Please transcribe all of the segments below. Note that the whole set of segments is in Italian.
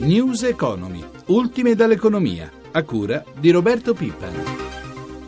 News Economy, ultime dall'economia, a cura di Roberto Pippa.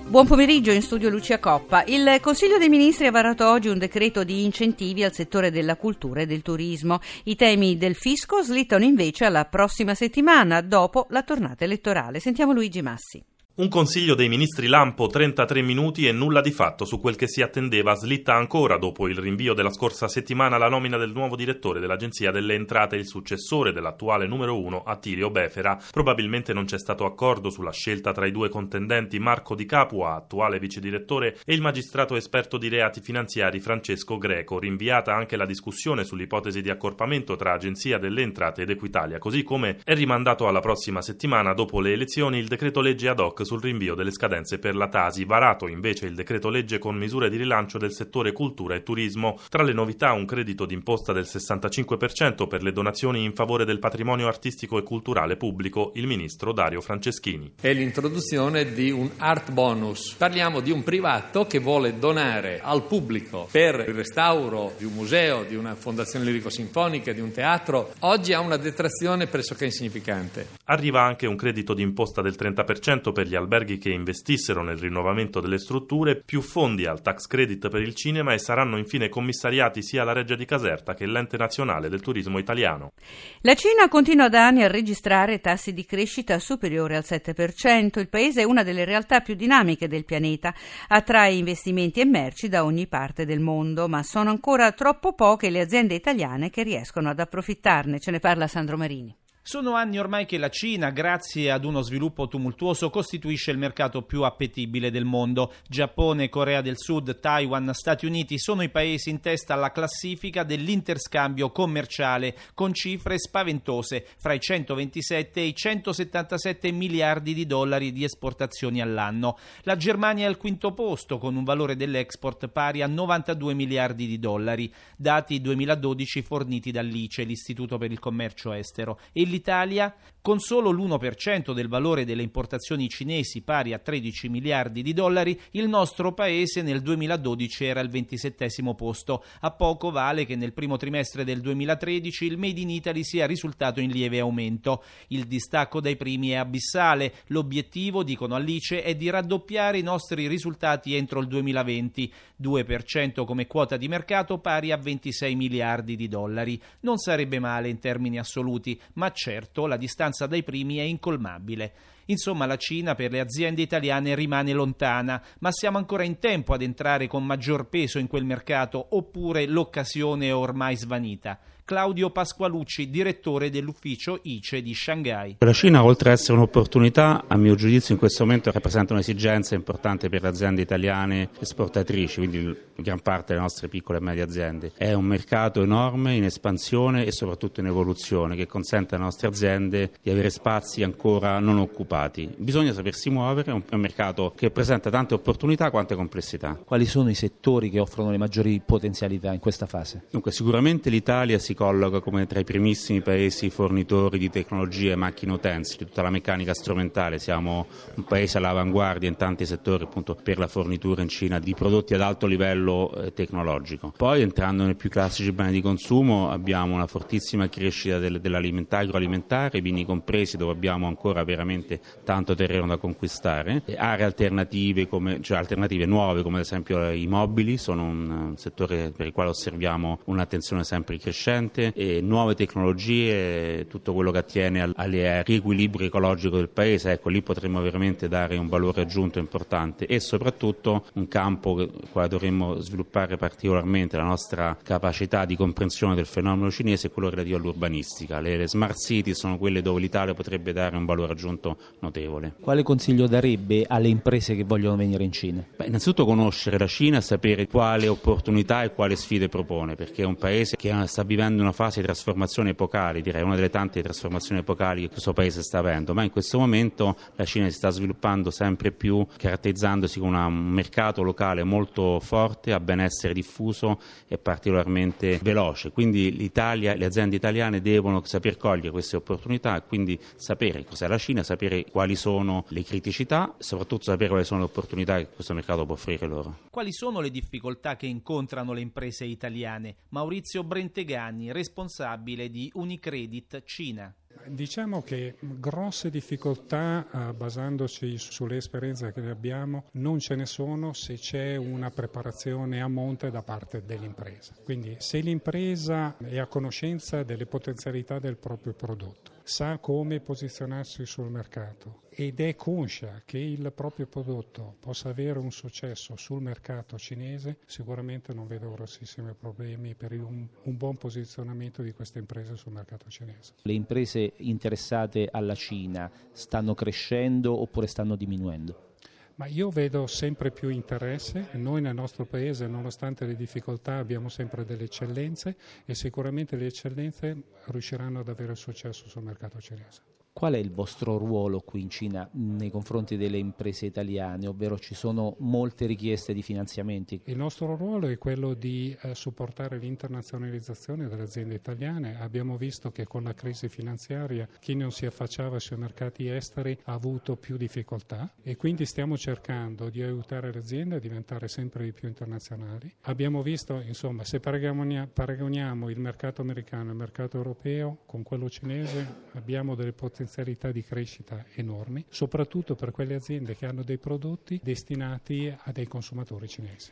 Buon pomeriggio in studio Lucia Coppa. Il Consiglio dei Ministri ha varato oggi un decreto di incentivi al settore della cultura e del turismo. I temi del fisco slittano invece alla prossima settimana, dopo la tornata elettorale. Sentiamo Luigi Massi. Un consiglio dei ministri lampo, 33 minuti e nulla di fatto su quel che si attendeva, slitta ancora dopo il rinvio della scorsa settimana la nomina del nuovo direttore dell'Agenzia delle Entrate, il successore dell'attuale numero uno, Attilio Befera. Probabilmente non c'è stato accordo sulla scelta tra i due contendenti Marco Di Capua, attuale vice direttore, e il magistrato esperto di reati finanziari Francesco Greco, rinviata anche la discussione sull'ipotesi di accorpamento tra Agenzia delle Entrate ed Equitalia, così come è rimandato alla prossima settimana dopo le elezioni il decreto legge ad hoc sul rinvio delle scadenze per la Tasi, varato invece il decreto legge con misure di rilancio del settore cultura e turismo. Tra le novità un credito d'imposta del 65% per le donazioni in favore del patrimonio artistico e culturale pubblico, il ministro Dario Franceschini. È l'introduzione di un art bonus. Parliamo di un privato che vuole donare al pubblico per il restauro di un museo, di una fondazione lirico-sinfonica, di un teatro. Oggi ha una detrazione pressoché insignificante. Arriva anche un credito d'imposta del 30% per gli alberghi che investissero nel rinnovamento delle strutture, più fondi al tax credit per il cinema e saranno infine commissariati sia la Reggia di Caserta che l'Ente Nazionale del Turismo Italiano. La Cina continua da anni a registrare tassi di crescita superiori al 7%. Il paese è una delle realtà più dinamiche del pianeta, attrae investimenti e merci da ogni parte del mondo, ma sono ancora troppo poche le aziende italiane che riescono ad approfittarne. Ce ne parla Sandro Marini. Sono anni ormai che la Cina, grazie ad uno sviluppo tumultuoso, costituisce il mercato più appetibile del mondo. Giappone, Corea del Sud, Taiwan, Stati Uniti sono i paesi in testa alla classifica dell'interscambio commerciale, con cifre spaventose, fra i 127 e i 177 miliardi di dollari di esportazioni all'anno. La Germania è al quinto posto, con un valore dell'export pari a 92 miliardi di dollari, dati 2012 forniti dall'ICE, l'Istituto per il Commercio Estero. E l'Italia, con solo l'1% del valore delle importazioni cinesi pari a 13 miliardi di dollari, il nostro paese nel 2012 era al 27 posto. A poco vale che nel primo trimestre del 2013 il Made in Italy sia risultato in lieve aumento. Il distacco dai primi è abissale. L'obiettivo, dicono Alice, è di raddoppiare i nostri risultati entro il 2020, 2% come quota di mercato pari a 26 miliardi di dollari. Non sarebbe male in termini assoluti, ma certo la distanza dai primi è incolmabile. Insomma, la Cina per le aziende italiane rimane lontana, ma siamo ancora in tempo ad entrare con maggior peso in quel mercato oppure l'occasione è ormai svanita. Claudio Pasqualucci, direttore dell'ufficio ICE di Shanghai. La Cina, oltre ad essere un'opportunità, a mio giudizio in questo momento rappresenta un'esigenza importante per le aziende italiane esportatrici, quindi gran parte delle nostre piccole e medie aziende. È un mercato enorme, in espansione e soprattutto in evoluzione, che consente alle nostre aziende di avere spazi ancora non occupati. Bisogna sapersi muovere, è un mercato che presenta tante opportunità quante complessità. Quali sono i settori che offrono le maggiori potenzialità in questa fase? Dunque, sicuramente l'Italia si colloca come tra i primissimi paesi fornitori di tecnologie e macchine utensili, tutta la meccanica strumentale. Siamo un paese all'avanguardia in tanti settori appunto per la fornitura in Cina di prodotti ad alto livello eh, tecnologico. Poi entrando nei più classici beni di consumo abbiamo una fortissima crescita del, dell'agroalimentare, vini compresi dove abbiamo ancora veramente tanto terreno da conquistare. Aree alternative, come, cioè alternative nuove come ad esempio i mobili sono un settore per il quale osserviamo un'attenzione sempre crescente ambiente, e nuove tecnologie, tutto quello che attiene al, al riequilibrio ecologico del paese, ecco lì potremmo veramente dare un valore aggiunto importante e soprattutto un campo quale dovremmo sviluppare particolarmente la nostra capacità di comprensione del fenomeno cinese è quello relativo all'urbanistica. Le, le smart city sono quelle dove l'Italia potrebbe dare un valore aggiunto notevole. Quale consiglio darebbe alle imprese che vogliono venire in Cina? Beh, innanzitutto conoscere la Cina, sapere quale opportunità e quale sfide propone, perché è un paese che sta vivendo una fase di trasformazione epocale, direi una delle tante trasformazioni epocali che questo paese sta avendo, ma in questo momento la Cina si sta sviluppando sempre più, caratterizzandosi con un mercato locale molto forte, a benessere diffuso e particolarmente veloce. Quindi l'Italia, le aziende italiane devono saper cogliere queste opportunità e quindi sapere cos'è la Cina, sapere quali sono le criticità e soprattutto sapere quali sono le opportunità che questo mercato può offrire loro. Quali sono le difficoltà che incontrano le imprese italiane? Maurizio Brentegani, responsabile di Unicredit Cina. Diciamo che grosse difficoltà, eh, basandoci sulle esperienze che abbiamo, non ce ne sono se c'è una preparazione a monte da parte dell'impresa. Quindi se l'impresa è a conoscenza delle potenzialità del proprio prodotto, sa come posizionarsi sul mercato ed è conscia che il proprio prodotto possa avere un successo sul mercato cinese, sicuramente non vedo grossissimi problemi per un, un buon posizionamento di queste imprese sul mercato cinese. Le imprese interessate alla Cina stanno crescendo oppure stanno diminuendo? Ma io vedo sempre più interesse, noi nel nostro paese nonostante le difficoltà abbiamo sempre delle eccellenze e sicuramente le eccellenze riusciranno ad avere successo sul mercato cinese. Qual è il vostro ruolo qui in Cina nei confronti delle imprese italiane, ovvero ci sono molte richieste di finanziamenti? Il nostro ruolo è quello di eh, supportare l'internazionalizzazione delle aziende italiane. Abbiamo visto che con la crisi finanziaria chi non si affacciava sui mercati esteri ha avuto più difficoltà e quindi stiamo cercando di aiutare le aziende a diventare sempre di più internazionali. Abbiamo visto, insomma, se paragoniamo il mercato americano e il mercato europeo con quello cinese, abbiamo delle potenzialità potenzialità di crescita enormi, soprattutto per quelle aziende che hanno dei prodotti destinati a dei consumatori cinesi.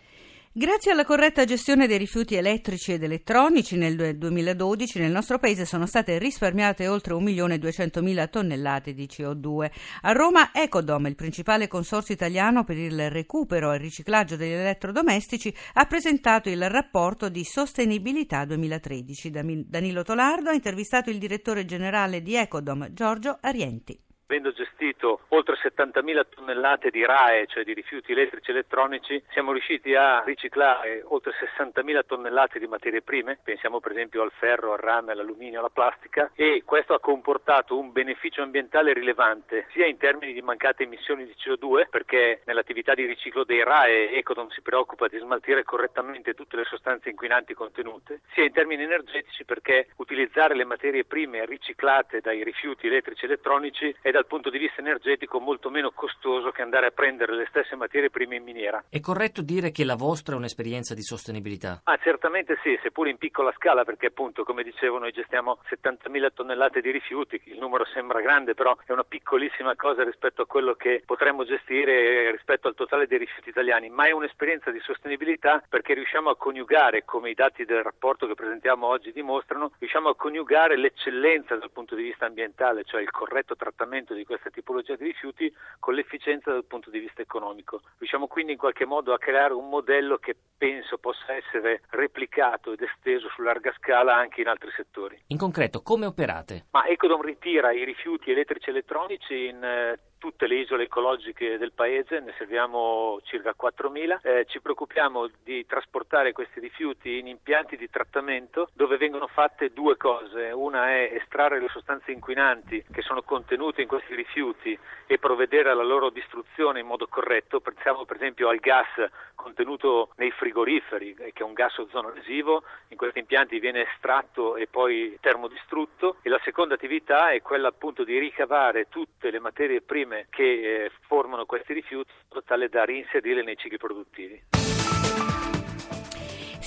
Grazie alla corretta gestione dei rifiuti elettrici ed elettronici nel 2012 nel nostro paese sono state risparmiate oltre 1.200.000 tonnellate di CO2. A Roma Ecodom, il principale consorzio italiano per il recupero e il riciclaggio degli elettrodomestici, ha presentato il rapporto di sostenibilità 2013. Danilo Tolardo ha intervistato il direttore generale di Ecodom, Giorgio Arienti avendo gestito oltre 70.000 tonnellate di RAE, cioè di rifiuti elettrici e elettronici, siamo riusciti a riciclare oltre 60.000 tonnellate di materie prime, pensiamo per esempio al ferro, al rame, all'alluminio, alla plastica e questo ha comportato un beneficio ambientale rilevante sia in termini di mancate emissioni di CO2 perché nell'attività di riciclo dei RAE Ecodom si preoccupa di smaltire correttamente tutte le sostanze inquinanti contenute, sia in termini energetici perché utilizzare le materie prime riciclate dai rifiuti elettrici e elettronici è da dal punto di vista energetico molto meno costoso che andare a prendere le stesse materie prime in miniera. È corretto dire che la vostra è un'esperienza di sostenibilità? Ah, certamente sì, seppur in piccola scala, perché appunto, come dicevo, noi gestiamo 70.000 tonnellate di rifiuti, il numero sembra grande, però è una piccolissima cosa rispetto a quello che potremmo gestire rispetto al totale dei rifiuti italiani, ma è un'esperienza di sostenibilità perché riusciamo a coniugare, come i dati del rapporto che presentiamo oggi dimostrano, riusciamo a coniugare l'eccellenza dal punto di vista ambientale, cioè il corretto trattamento trattamento di questa tipologia di rifiuti con l'efficienza dal punto di vista economico. Riusciamo quindi in qualche modo a creare un modello che penso possa essere replicato ed esteso su larga scala anche in altri settori. In concreto, come operate? Ma Ecodom ritira i rifiuti elettrici e elettronici in eh, tutte le isole ecologiche del paese, ne serviamo circa 4.000. Eh, ci preoccupiamo di trasportare questi rifiuti in impianti di trattamento dove vengono fatte due cose. Una è estrarre le sostanze inquinanti che sono contenute in questi rifiuti e provvedere alla loro distruzione in modo corretto. Pensiamo per esempio al gas contenuto nei frigoriferi, che è un gas ozono-lesivo. In questi impianti viene estratto e poi termodistrutto. E la seconda attività è quella appunto di ricavare tutte le materie prime prime che eh, formano questi rifiuti in modo tale da reinserirle nei cicli produttivi.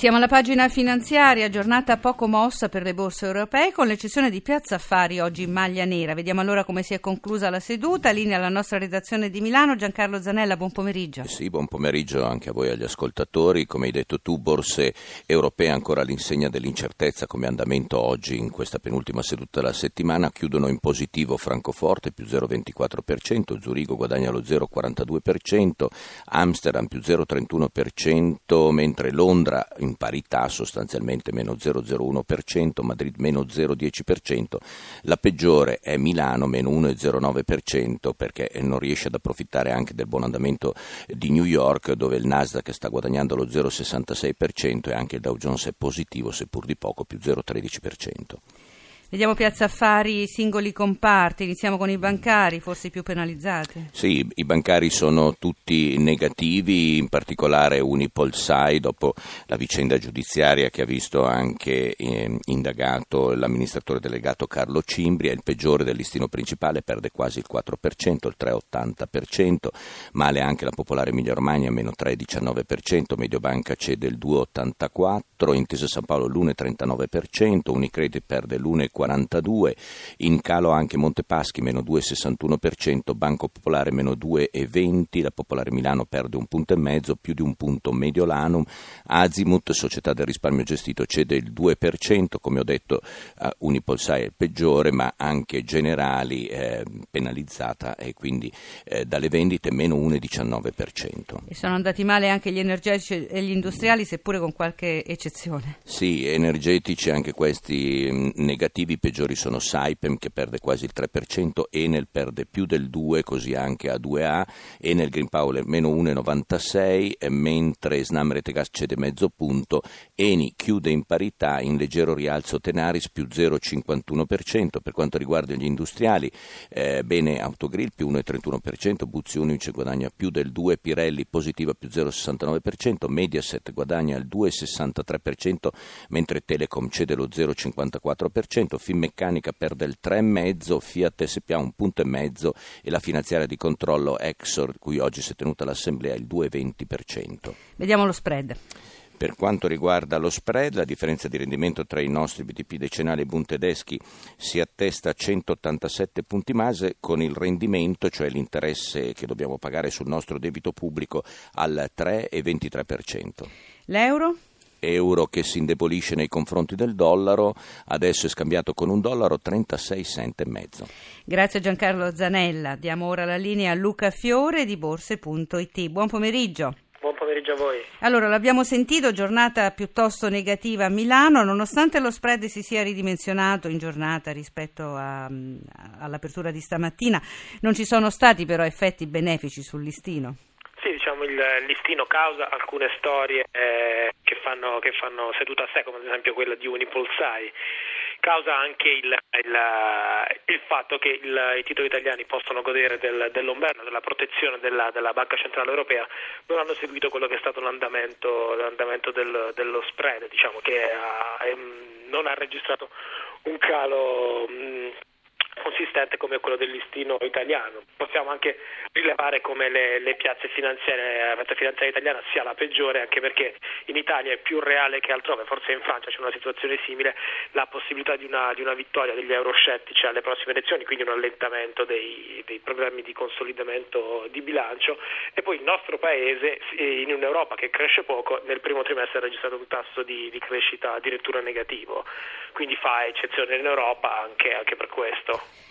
Siamo alla pagina finanziaria, giornata poco mossa per le borse europee, con l'eccezione di Piazza Affari oggi in maglia nera. Vediamo allora come si è conclusa la seduta. Linea alla nostra redazione di Milano. Giancarlo Zanella, buon pomeriggio. Sì, buon pomeriggio anche a voi agli ascoltatori. Come hai detto tu, borse europee ancora all'insegna dell'incertezza come andamento oggi in questa penultima seduta della settimana. Chiudono in positivo Francoforte più 0,24%, Zurigo guadagna lo 0,42%, Amsterdam più 0,31%, mentre Londra in parità sostanzialmente meno 0,01%, Madrid meno 0,10%, la peggiore è Milano meno 1,09% perché non riesce ad approfittare anche del buon andamento di New York dove il Nasdaq sta guadagnando lo 0,66% e anche il Dow Jones è positivo seppur di poco più 0,13%. Vediamo Piazza Affari, singoli comparti, iniziamo con i bancari, forse i più penalizzati. Sì, i bancari sono tutti negativi, in particolare Unipol Sai, dopo la vicenda giudiziaria che ha visto anche eh, indagato l'amministratore delegato Carlo Cimbri, è il peggiore del listino principale, perde quasi il 4%, il 3,80%, male anche la Popolare Emilia Romagna, meno 3,19%, Mediobanca cede il 2,84%, Intesa San Paolo l'1,39%, Unicredit perde l'1,40%, 2,42, in calo anche Montepaschi meno 2,61%, Banco Popolare meno 2,20, la Popolare Milano perde un punto e mezzo, più di un punto Mediolanum, Azimut, società del risparmio gestito, cede il 2%, come ho detto uh, Unipolsai è il peggiore, ma anche Generali eh, penalizzata e quindi eh, dalle vendite meno 1,19%. E sono andati male anche gli energetici e gli industriali, seppure con qualche eccezione. Sì, energetici anche questi mh, negativi, peggiori sono Saipem che perde quasi il 3%, Enel perde più del 2%, così anche A2A, Enel Green Power meno 1,96%, mentre Snam Retegas cede mezzo punto, Eni chiude in parità, in leggero rialzo Tenaris più 0,51%, per quanto riguarda gli industriali, eh, bene Autogrill più 1,31%, Buzzi Unice guadagna più del 2%, Pirelli positiva più 0,69%, Mediaset guadagna il 2,63%, mentre Telecom cede lo 0,54%, Finmeccanica perde il 3,5%, Fiat SPA un punto e mezzo e la finanziaria di controllo Exor, cui oggi si è tenuta l'assemblea, il 2,20%. Vediamo lo spread. Per quanto riguarda lo spread, la differenza di rendimento tra i nostri BTP decennali e Bund tedeschi si attesta a 187 punti base con il rendimento, cioè l'interesse che dobbiamo pagare sul nostro debito pubblico, al 3,23%. L'euro? Euro che si indebolisce nei confronti del dollaro, adesso è scambiato con un dollaro 36 cent e mezzo. Grazie a Giancarlo Zanella. Diamo ora la linea a Luca Fiore di borse.it. Buon pomeriggio. Buon pomeriggio a voi. Allora, l'abbiamo sentito, giornata piuttosto negativa a Milano, nonostante lo spread si sia ridimensionato in giornata rispetto a, all'apertura di stamattina, non ci sono stati però effetti benefici sul listino. Sì, diciamo il listino causa alcune storie eh, fanno, che, fanno, seduta a sé, come ad esempio quella di Unipolsai causa anche il, il, il fatto che il, i titoli italiani possono godere del, dell'ombrello, della protezione della, della, Banca Centrale Europea, non hanno seguito quello che è stato l'andamento, l'andamento del, dello spread, diciamo, che ha, non ha registrato un calo consistente come quello del listino italiano. Possiamo anche rilevare come le, le piazze finanziarie, la piazza finanziaria italiana sia la peggiore, anche perché in Italia è più reale che altrove, forse in Francia c'è una situazione simile, la possibilità di una, di una vittoria degli euroscettici alle prossime elezioni, quindi un allentamento dei, dei programmi di consolidamento di bilancio. E poi il nostro paese in un'Europa che cresce poco nel primo trimestre ha registrato un tasso di, di crescita addirittura negativo, quindi fa eccezione in Europa anche, anche per questo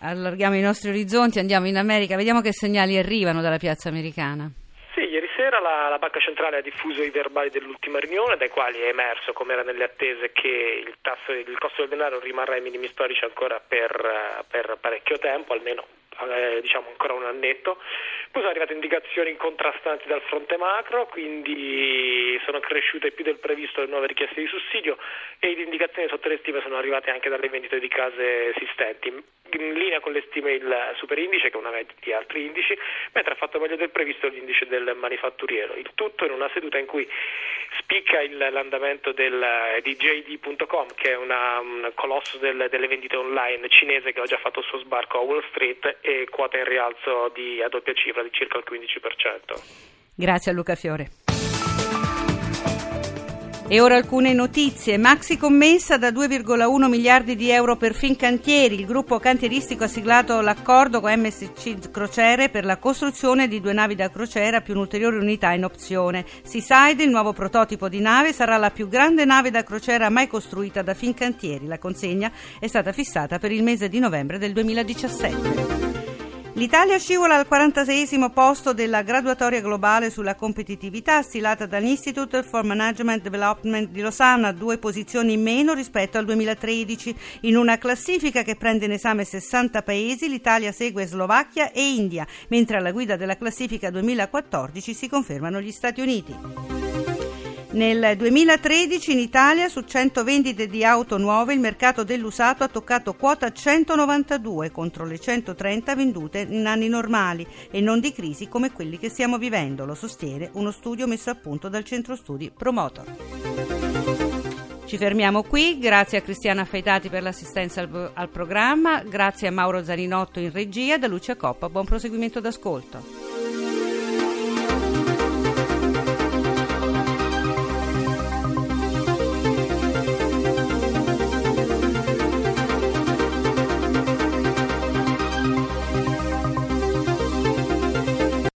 allarghiamo i nostri orizzonti, andiamo in America, vediamo che segnali arrivano dalla piazza americana. Sì, ieri sera la, la, Banca Centrale ha diffuso i verbali dell'ultima riunione, dai quali è emerso, come era nelle attese, che il, tasso, il costo del denaro rimarrà ai minimi storici ancora per, per parecchio tempo, almeno eh, diciamo ancora un annetto. Poi sono arrivate indicazioni contrastanti dal fronte macro, quindi sono cresciute più del previsto le nuove richieste di sussidio e le indicazioni sotto le stime sono arrivate anche dalle vendite di case esistenti, in linea con le stime il superindice che è una media di altri indici, mentre ha fatto meglio del previsto l'indice del manifatturiero. Il tutto in una seduta in cui spicca il, l'andamento del, di JD.com che è una, un colosso del, delle vendite online cinese che ha già fatto il suo sbarco a Wall Street e quota in rialzo di, a doppia cifra di circa il 15%. Grazie a Luca Fiore. E ora alcune notizie. Maxi commessa da 2,1 miliardi di euro per Fincantieri. Il gruppo cantieristico ha siglato l'accordo con MSC Crociere per la costruzione di due navi da crociera più un'ulteriore unità in opzione. Seaside, il nuovo prototipo di nave, sarà la più grande nave da crociera mai costruita da Fincantieri. La consegna è stata fissata per il mese di novembre del 2017. L'Italia scivola al 46 posto della graduatoria globale sulla competitività stilata dall'Institute for Management Development di Losanna, due posizioni in meno rispetto al 2013. In una classifica che prende in esame 60 paesi, l'Italia segue Slovacchia e India, mentre alla guida della classifica 2014 si confermano gli Stati Uniti. Nel 2013 in Italia su 100 vendite di auto nuove il mercato dell'usato ha toccato quota 192 contro le 130 vendute in anni normali e non di crisi come quelli che stiamo vivendo, lo sostiene uno studio messo a punto dal centro studi Promotor. Ci fermiamo qui, grazie a Cristiana Feitati per l'assistenza al, al programma, grazie a Mauro Zaninotto in regia, da Lucia Coppa, buon proseguimento d'ascolto.